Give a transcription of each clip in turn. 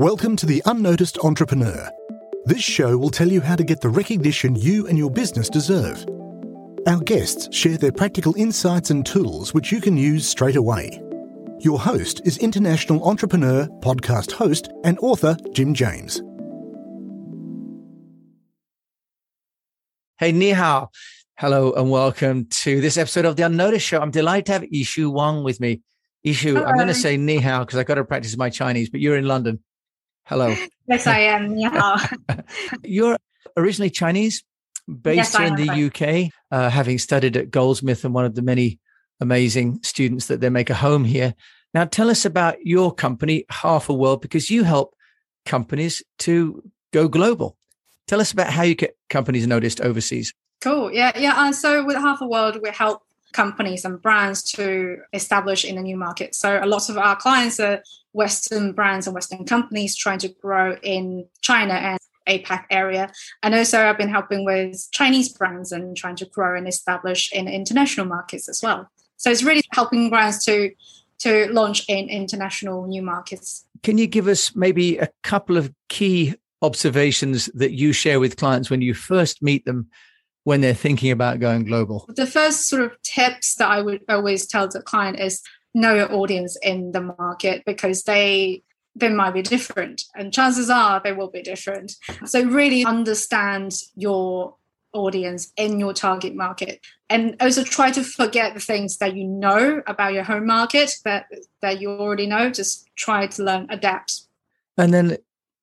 Welcome to The Unnoticed Entrepreneur. This show will tell you how to get the recognition you and your business deserve. Our guests share their practical insights and tools which you can use straight away. Your host is international entrepreneur, podcast host, and author Jim James. Hey, ni hao. Hello and welcome to this episode of The Unnoticed Show. I'm delighted to have Yishu Wang with me. Yishu, I'm going to say ni hao because I've got to practice my Chinese, but you're in London. Hello. Yes, I am. Hao. you're originally Chinese, based Yes, in the UK, uh, having studied at Goldsmith and one of the many amazing students that they make a home here. Now, tell us about your company, Half a World, because you help companies to go global. Tell us about how you get companies noticed overseas. Cool. Yeah. Yeah. Uh, so with Half a World, we help companies and brands to establish in a new market. So a lot of our clients are Western brands and Western companies trying to grow in China and APAC area. And also I've been helping with Chinese brands and trying to grow and establish in international markets as well. So it's really helping brands to to launch in international new markets. Can you give us maybe a couple of key observations that you share with clients when you first meet them when they're thinking about going global? The first sort of tips that I would always tell the client is know your audience in the market because they they might be different and chances are they will be different. So really understand your audience in your target market and also try to forget the things that you know about your home market that that you already know just try to learn adapt And then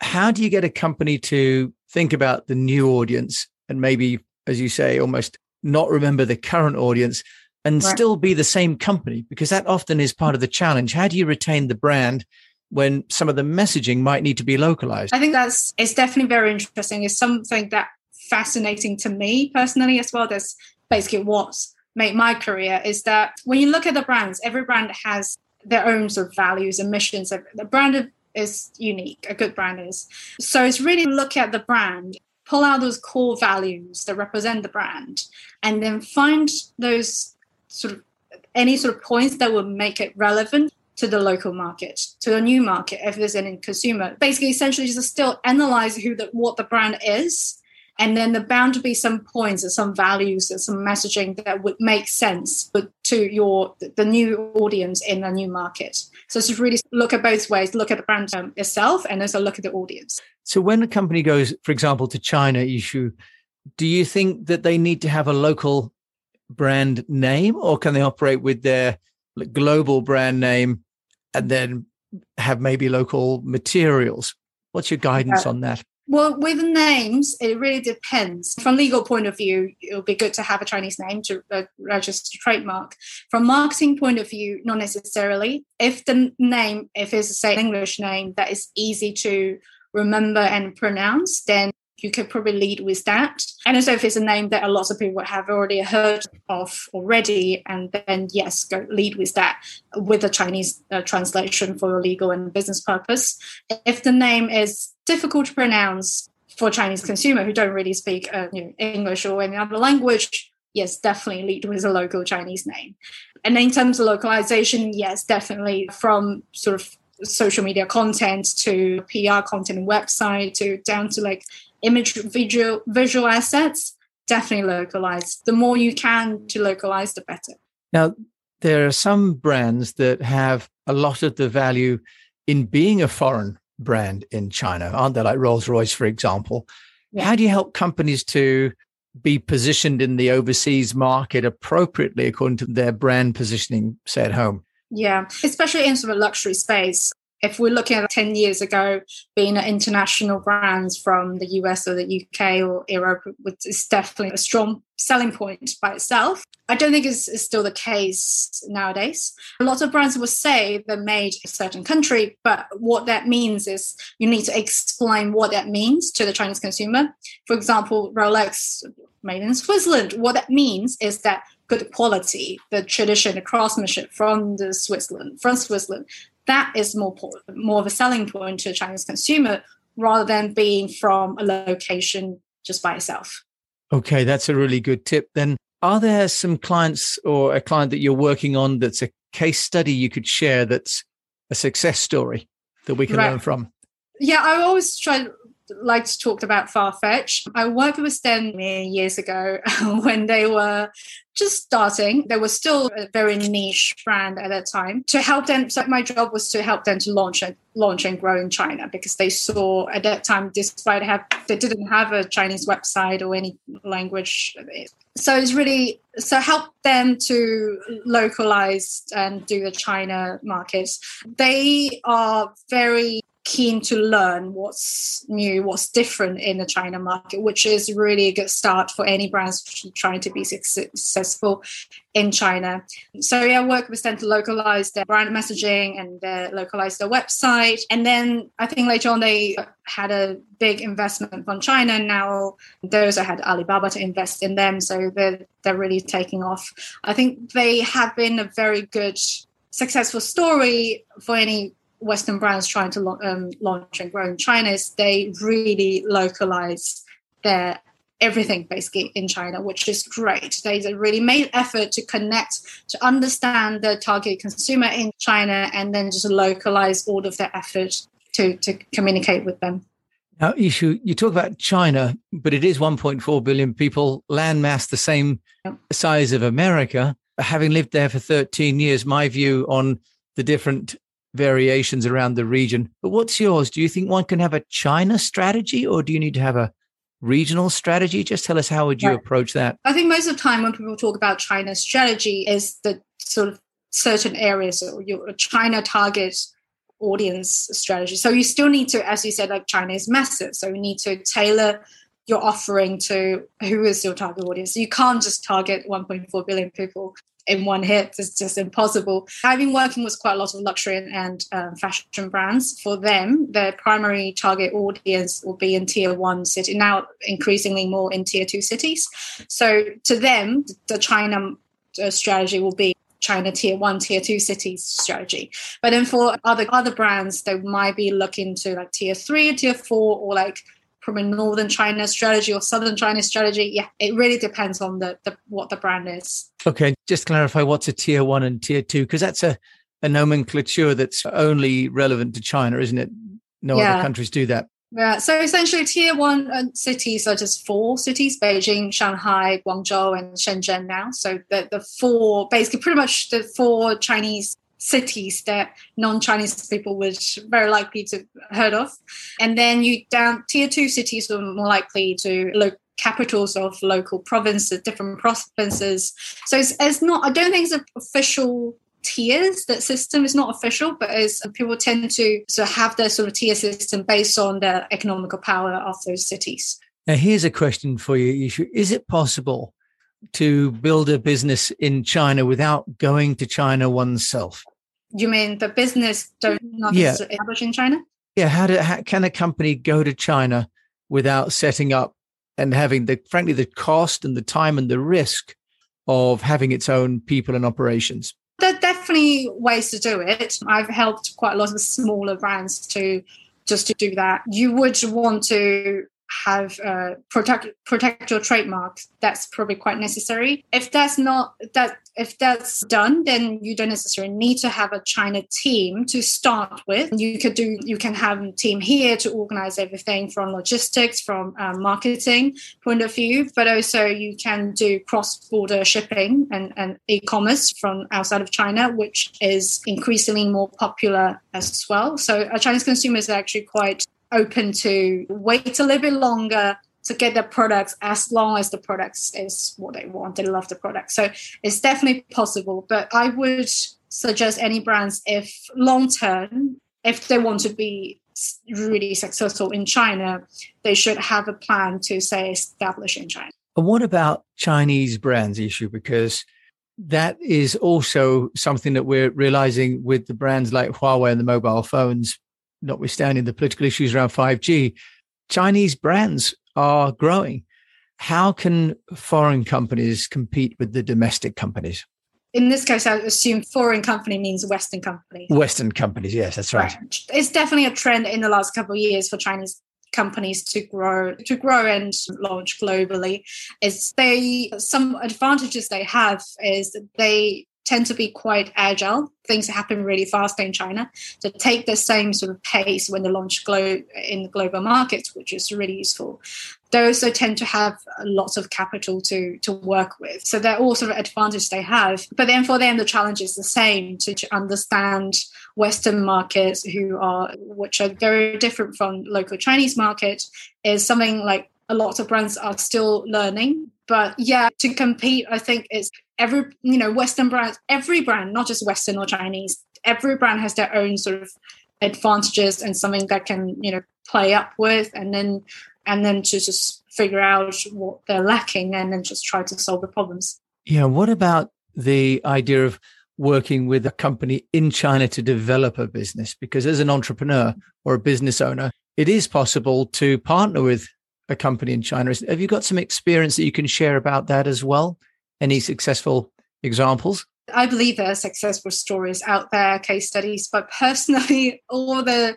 how do you get a company to think about the new audience and maybe, as you say, almost not remember the current audience and Right. still be the same company? Because that often is part of the challenge. How do you retain the brand when some of the messaging might need to be localized? I think that's it's definitely very interesting. It's something that fascinating to me personally as well. That's basically what's made my career is that when you look at the brands, every brand has their own sort of values and missions. The brand is unique. A good brand is. So it's really look at the brand, pull out those core values that represent the brand, and then find those sort of any sort of points that will make it relevant to the local market, to a new market, if there's any consumer. Basically, essentially, just still analyze who the what the brand is, and then there bound to be some points and some values and some messaging that would make sense but to your the new audience in the new market. So it's just really look at both ways: look at the brand um, itself, and also look at the audience. So when a company goes, for example, to China Yishu, do you think that they need to have a local brand name or can they operate with their global brand name and then have maybe local materials? What's your guidance on that? Well, with names, it really depends. From legal point of view, it would be good to have a Chinese name to uh, register trademark. From marketing point of view, not necessarily. If the name, if it's a say English name that is easy to remember and pronounce, then you could probably lead with that. And also if it's a name that a lot of people have already heard of already, and then yes, go lead with that with a Chinese uh, translation for your legal and business purpose. If the name is difficult to pronounce for Chinese consumer who don't really speak uh, you know, English or any other language, yes, definitely lead with a local Chinese name. And in terms of localization, yes, definitely from sort of social media content to PR content and website to down to like image visual visual assets, definitely localize. The more you can to localize, the better. Now, there are some brands that have a lot of the value in being a foreign brand in China, aren't they? Like Rolls Royce, for example. Yeah. How do you help companies to be positioned in the overseas market appropriately according to their brand positioning, say at home? Yeah, especially in sort of luxury space. If we're looking at 10 years ago, being an international brands from the US or the UK or Europe is definitely a strong selling point by itself. I don't think it's, it's still the case nowadays. A lot of brands will say they're made in a certain country, but what that means is you need to explain what that means to the Chinese consumer. For example, Rolex made in Switzerland. What that means is that good quality, the tradition, the craftsmanship from the Switzerland, from Switzerland, that is more more of a selling point to a Chinese consumer rather than being from a location just by itself. Okay, that's a really good tip. Then, are there some clients or a client that you're working on that's a case study you could share that's a success story that we can Right. learn from? Yeah, I always try like to talk about Farfetch. I worked with them years ago when they were just starting. They were still a very niche brand at that time. To help them, so my job was to help them to launch and launch and grow in China because they saw at that time, despite have they didn't have a Chinese website or any language. So it's really so help them to localize and do the China markets. They are very keen to learn what's new, what's different in the China market, which is really a good start for any brands trying to be successful in China. So yeah, work with them to localize their brand messaging and uh, localize their website. And then I think later on they had a big investment from China. And now those I had Alibaba to invest in them. So they're, they're really taking off. I think they have been a very good successful story for any Western brands trying to um, launch and grow in China is they really localize their everything basically in China, which is great. They really made effort to connect, to understand the target consumer in China, and then just localize all of their effort to, to communicate with them. Now, Yishu, you talk about China, but it is 1.4 billion people, landmass the same yep. size of America. Having lived there for 13 years, my view on the different variations around the region. But what's yours? Do you think one can have a China strategy or do you need to have a regional strategy? Just tell us how would you approach that? I think most of the time when people talk about China strategy is the sort of certain areas or your China target audience strategy. So you still need to, as you said, like China is massive. So you need to tailor your offering to who is your target audience. So You can't just target 1.4 billion people in one hit is just impossible. I've been working with quite a lot of luxury and um, fashion brands. For them, their primary target audience will be in tier one city, now increasingly more in tier two cities. So to them, the China uh, strategy will be China tier one, tier two cities strategy. But then for other other brands, they might be looking to like tier three, tier four, or like from a northern China strategy or southern China strategy. Yeah, it really depends on the, the what the brand is. Okay, just clarify what's a tier one and tier two because that's a, a nomenclature that's only relevant to China, isn't it? No yeah. other countries do that. Yeah, so essentially, tier one uh, cities are just four cities Beijing, Shanghai, Guangzhou, and Shenzhen now. So the, the four, basically, pretty much the four Chinese cities that non-Chinese people would very likely to heard of. And then you down tier two cities were more likely to look capitals of local provinces, different provinces. So it's, it's not, I don't think it's an official tiers that system is not official but as people tend to so have their sort of tier system based on the economical power of those cities now here's a question for you is it possible to build a business in china without going to china oneself you mean the business don't not yeah. establish in China? Yeah. How, do, how can a company go to China without setting up and having the frankly the cost and the time and the risk of having its own people and operations? There are definitely ways to do it. I've helped quite a lot of smaller brands to just to do that. You would want to have uh, protect protect your trademark. That's probably quite necessary. If that's not that if that's done, then you don't necessarily need to have a China team to start with. You could do you can have a team here to organize everything from logistics, from um, marketing point of view, but also you can do cross border shipping and, and e-commerce from outside of China, which is increasingly more popular as well. So uh, Chinese consumers are actually quite open to wait a little bit longer to get the products as long as the products is what they want. They love the product. So it's definitely possible. But I would suggest any brands if long term, if they want to be really successful in China, they should have a plan to say establish in China. And what about Chinese brands Yishu? Because that is also something that we're realizing with the brands like Huawei and the mobile phones notwithstanding the political issues around 5G, Chinese brands are growing. How can foreign companies compete with the domestic companies? In this case, I assume foreign company means Western company. Western companies, yes, that's right. It's definitely a trend in the last couple of years for Chinese companies to grow to grow and launch globally is they some advantages they have is they tend to be quite agile. Things happen really fast in China. To take the same sort of pace when they launch glo- in the global markets, which is really useful. They also tend to have lots of capital to to work with. So they're all sort of advantages they have. But then for them, the challenge is the same to, to understand Western markets who are which are very different from local Chinese market is something like a lot of brands are still learning. But yeah, to compete, I think it's every you know Western brands, every brand, not just Western or Chinese, every brand has their own sort of advantages and something that can you know play up with, and then and then to just figure out what they're lacking and then just try to solve the problems. Yeah. What about the idea of working with a company in China to develop a business? Because as an entrepreneur or a business owner, it is possible to partner with a company in China. Have you got some experience that you can share about that as well? Any successful examples? I believe there are successful stories out there, case studies, but personally, all the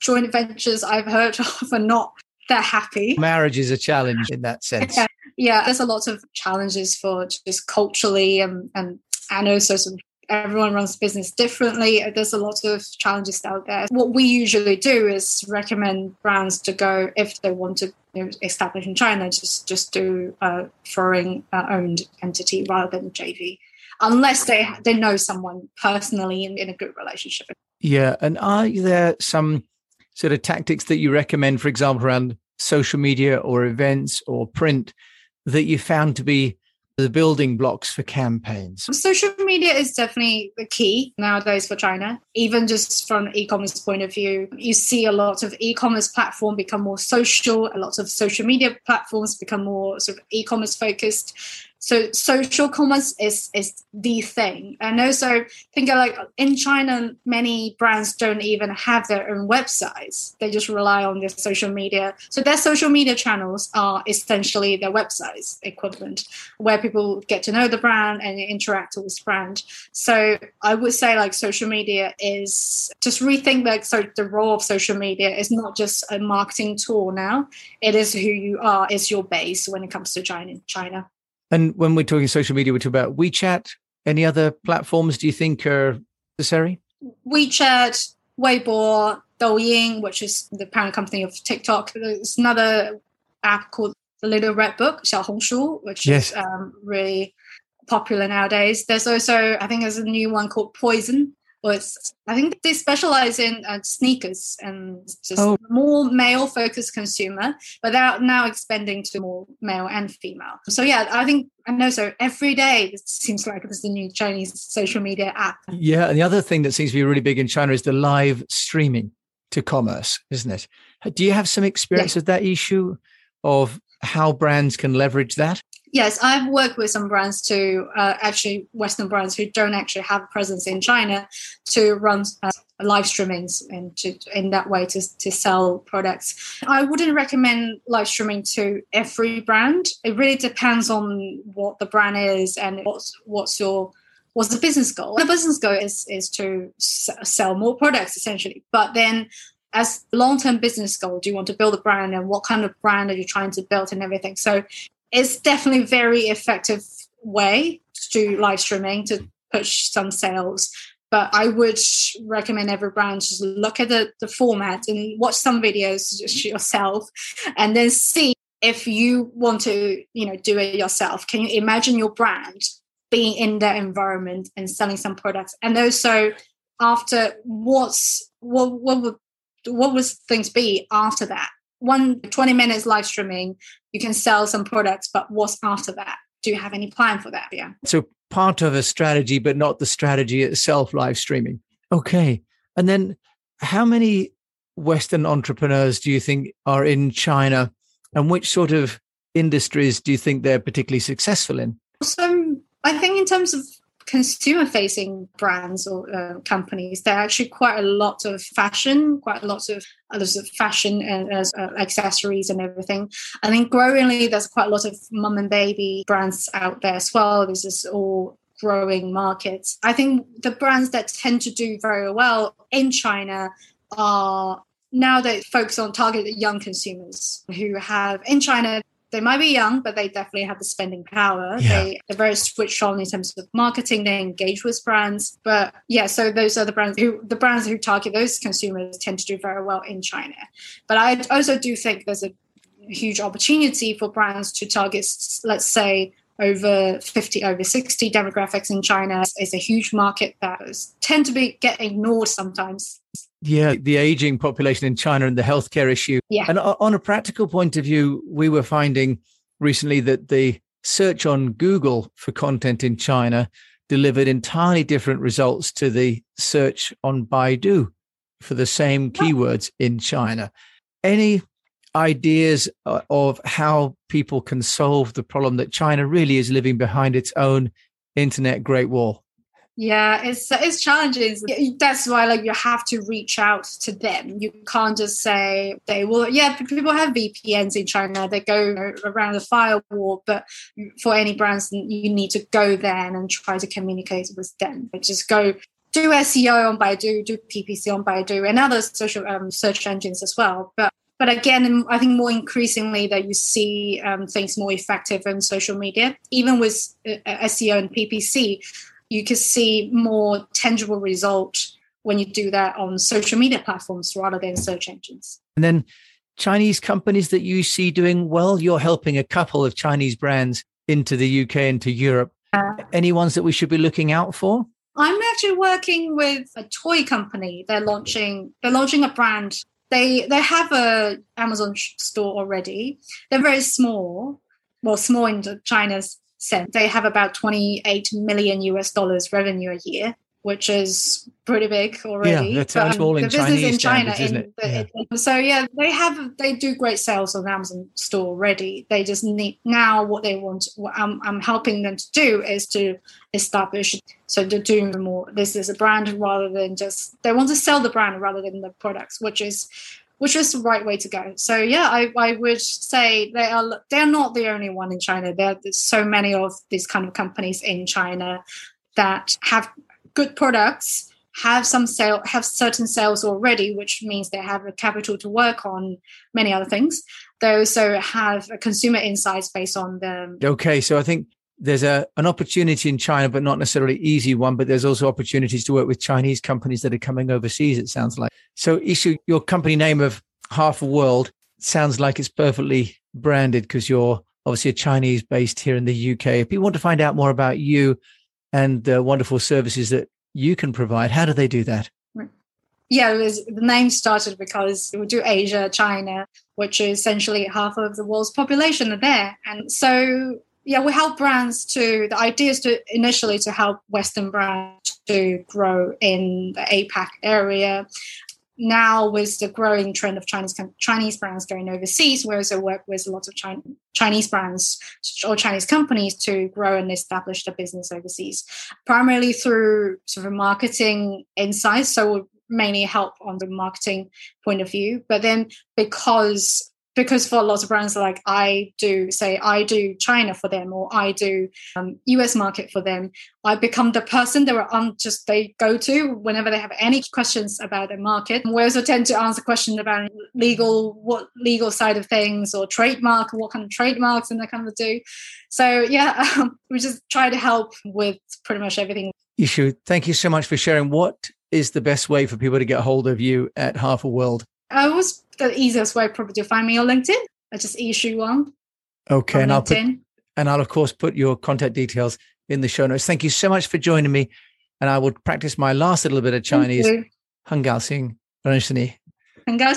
joint ventures I've heard of are not that happy. Marriage is a challenge in that sense. Yeah, yeah there's a lot of challenges for just culturally and and, and also of everyone runs business differently. There's a lot of challenges out there. What we usually do is recommend brands to go if they want to you know, establish in China, just just do a foreign uh, owned entity rather than JV, unless they they know someone personally in, in a good relationship. Yeah, and are there some sort of tactics that you recommend, for example, around social media or events or print that you found to be the building blocks for campaigns? Social media is definitely the key nowadays for China. Even just from e-commerce point of view, you see a lot of e-commerce platform become more social. A lot of social media platforms become more sort of e-commerce focused. So social commerce is is the thing. And also think of like in China, many brands don't even have their own websites. They just rely on their social media. So their social media channels are essentially their websites equivalent, where people get to know the brand and interact with the brand. So I would say like social media is just rethink like so the role of social media is not just a marketing tool now. It is who you are, is your base when it comes to China. China. And when we're talking social media, we talk about WeChat. Any other platforms do you think are necessary? WeChat, Weibo, Douyin, which is the parent company of TikTok. There's another app called the Little Red Book, Xiaohongshu, which yes. is um, really popular nowadays. There's also, I think, there's a new one called Poizon, was I think they specialize in uh, sneakers and just oh. more male focused consumer, but they're now expanding to more male and female. So yeah, I think I know. So every day it seems like there's a new Chinese social media app. Yeah, and the other thing that seems to be really big in China is the live streaming to commerce, isn't it? Do you have some experience yeah. with that Yishu of how brands can leverage that? Yes, I've worked with some brands to uh, actually Western brands who don't actually have a presence in China to run uh, live streamings and to, in that way to, to sell products. I wouldn't recommend live streaming to every brand. It really depends on what the brand is and what's what's your what's the business goal. The business goal is is to sell more products essentially, but then as long-term business goal do you want to build a brand and what kind of brand are you trying to build and everything so it's definitely a very effective way to do live streaming to push some sales. But I would recommend every brand just look at the, the format and watch some videos yourself and then see if you want to, you know, do it yourself. Can you imagine your brand being in that environment and selling some products? And also after what's what what would what would things be after that? One 20 minutes live streaming, you can sell some products, but what's after that? Do you have any plan for that? Yeah. So part of a strategy, but not the strategy itself, live streaming. Okay. And then how many Western entrepreneurs do you think are in China and which sort of industries do you think they're particularly successful in? So I think in terms of consumer facing brands or uh, companies there are actually quite a lot of fashion quite a lot of others of fashion and uh, accessories and everything. I think growingly there's quite a lot of mum and baby brands out there as well. This is all growing markets. I think the brands that tend to do very well in china are now they focus on targeted young consumers who have in china they might be young, but they definitely have the spending power. Yeah. They, they're very switched on in terms of marketing. They engage with brands. But yeah, so those are the brands who the brands who target those consumers tend to do very well in China. But I also do think there's a huge opportunity for brands to target, let's say, over 50 over 60 demographics in china is a huge market that tend to be get ignored sometimes yeah the aging population in china and the healthcare issue. Yeah. And on a practical point of view we were finding recently that the search on google for content in china delivered entirely different results to the search on baidu for the same keywords in china. Any ideas uh, of how people can solve the problem that China really is living behind its own internet great wall? Yeah, it's it's challenging. That's why like you have to reach out to them. You can't just say they will. Yeah, people have VPNs in China. They go around the firewall, but for any brands, you need to go there and try to communicate with them. But just go do SEO on Baidu, do PPC on Baidu, and other social um, search engines as well. But but again, I think more increasingly that you see um, things more effective in social media, even with uh, SEO and PPC, you can see more tangible result when you do that on social media platforms rather than search engines. And then Chinese companies that you see doing well, you're helping a couple of Chinese brands into the UK and to Europe. Uh, Any ones that we should be looking out for? I'm actually working with a toy company. They're launching they're launching a brand they they have a Amazon store already. They're very small, well, small in China's They have about 28 million US dollars revenue a year, which is pretty big already. Yeah, that sounds um, small in Chinese in China, isn't it? yeah. it? So yeah, they have they do great sales on Amazon store already. They just need now what they want. What I'm I'm helping them to do is to establish. So they're doing more. This is a brand rather than just they want to sell the brand rather than the products, which is which is the right way to go. So yeah, I, I would say they are they're not the only one in China. There, there's so many of these kind of companies in China that have good products have some sale have certain sales already which means they have a capital to work on many other things they also have a consumer insights based on them. okay so i think there's a an opportunity in china but not necessarily easy one but there's also opportunities to work with chinese companies that are coming overseas it sounds like so Yishu your company name of half a world sounds like it's perfectly branded because you're obviously a chinese based here in the uk if people want to find out more about you and the wonderful services that you can provide. How do they do that? Yeah, was, the name started because we do Asia, China, which is essentially half of the world's population are there. And so, yeah, we help brands to, the idea is to initially to help Western brands to grow in the APAC area now with the growing trend of Chinese Chinese brands going overseas, we also work with a lot of Chinese brands or Chinese companies to grow and establish their business overseas, primarily through sort of marketing insights. So we mainly help on the marketing point of view, but then because because for lots of brands like i do say i do china for them or i do um, us market for them i become the person they were on just they go to whenever they have any questions about the market. We also tend to answer questions about legal what legal side of things or trademark what kind of trademarks and that kind of do. So yeah um, we just try to help with pretty much everything. Yishu, thank you so much for sharing. What is the best way for people to get hold of you at half a world I was the easiest way probably to find me on LinkedIn. I just Yishu Wang. Okay, and LinkedIn. I'll put, and I'll of course put your contact details in the show notes. Thank you so much for joining me, and I will practice my last little bit of Chinese. Hangao Hangao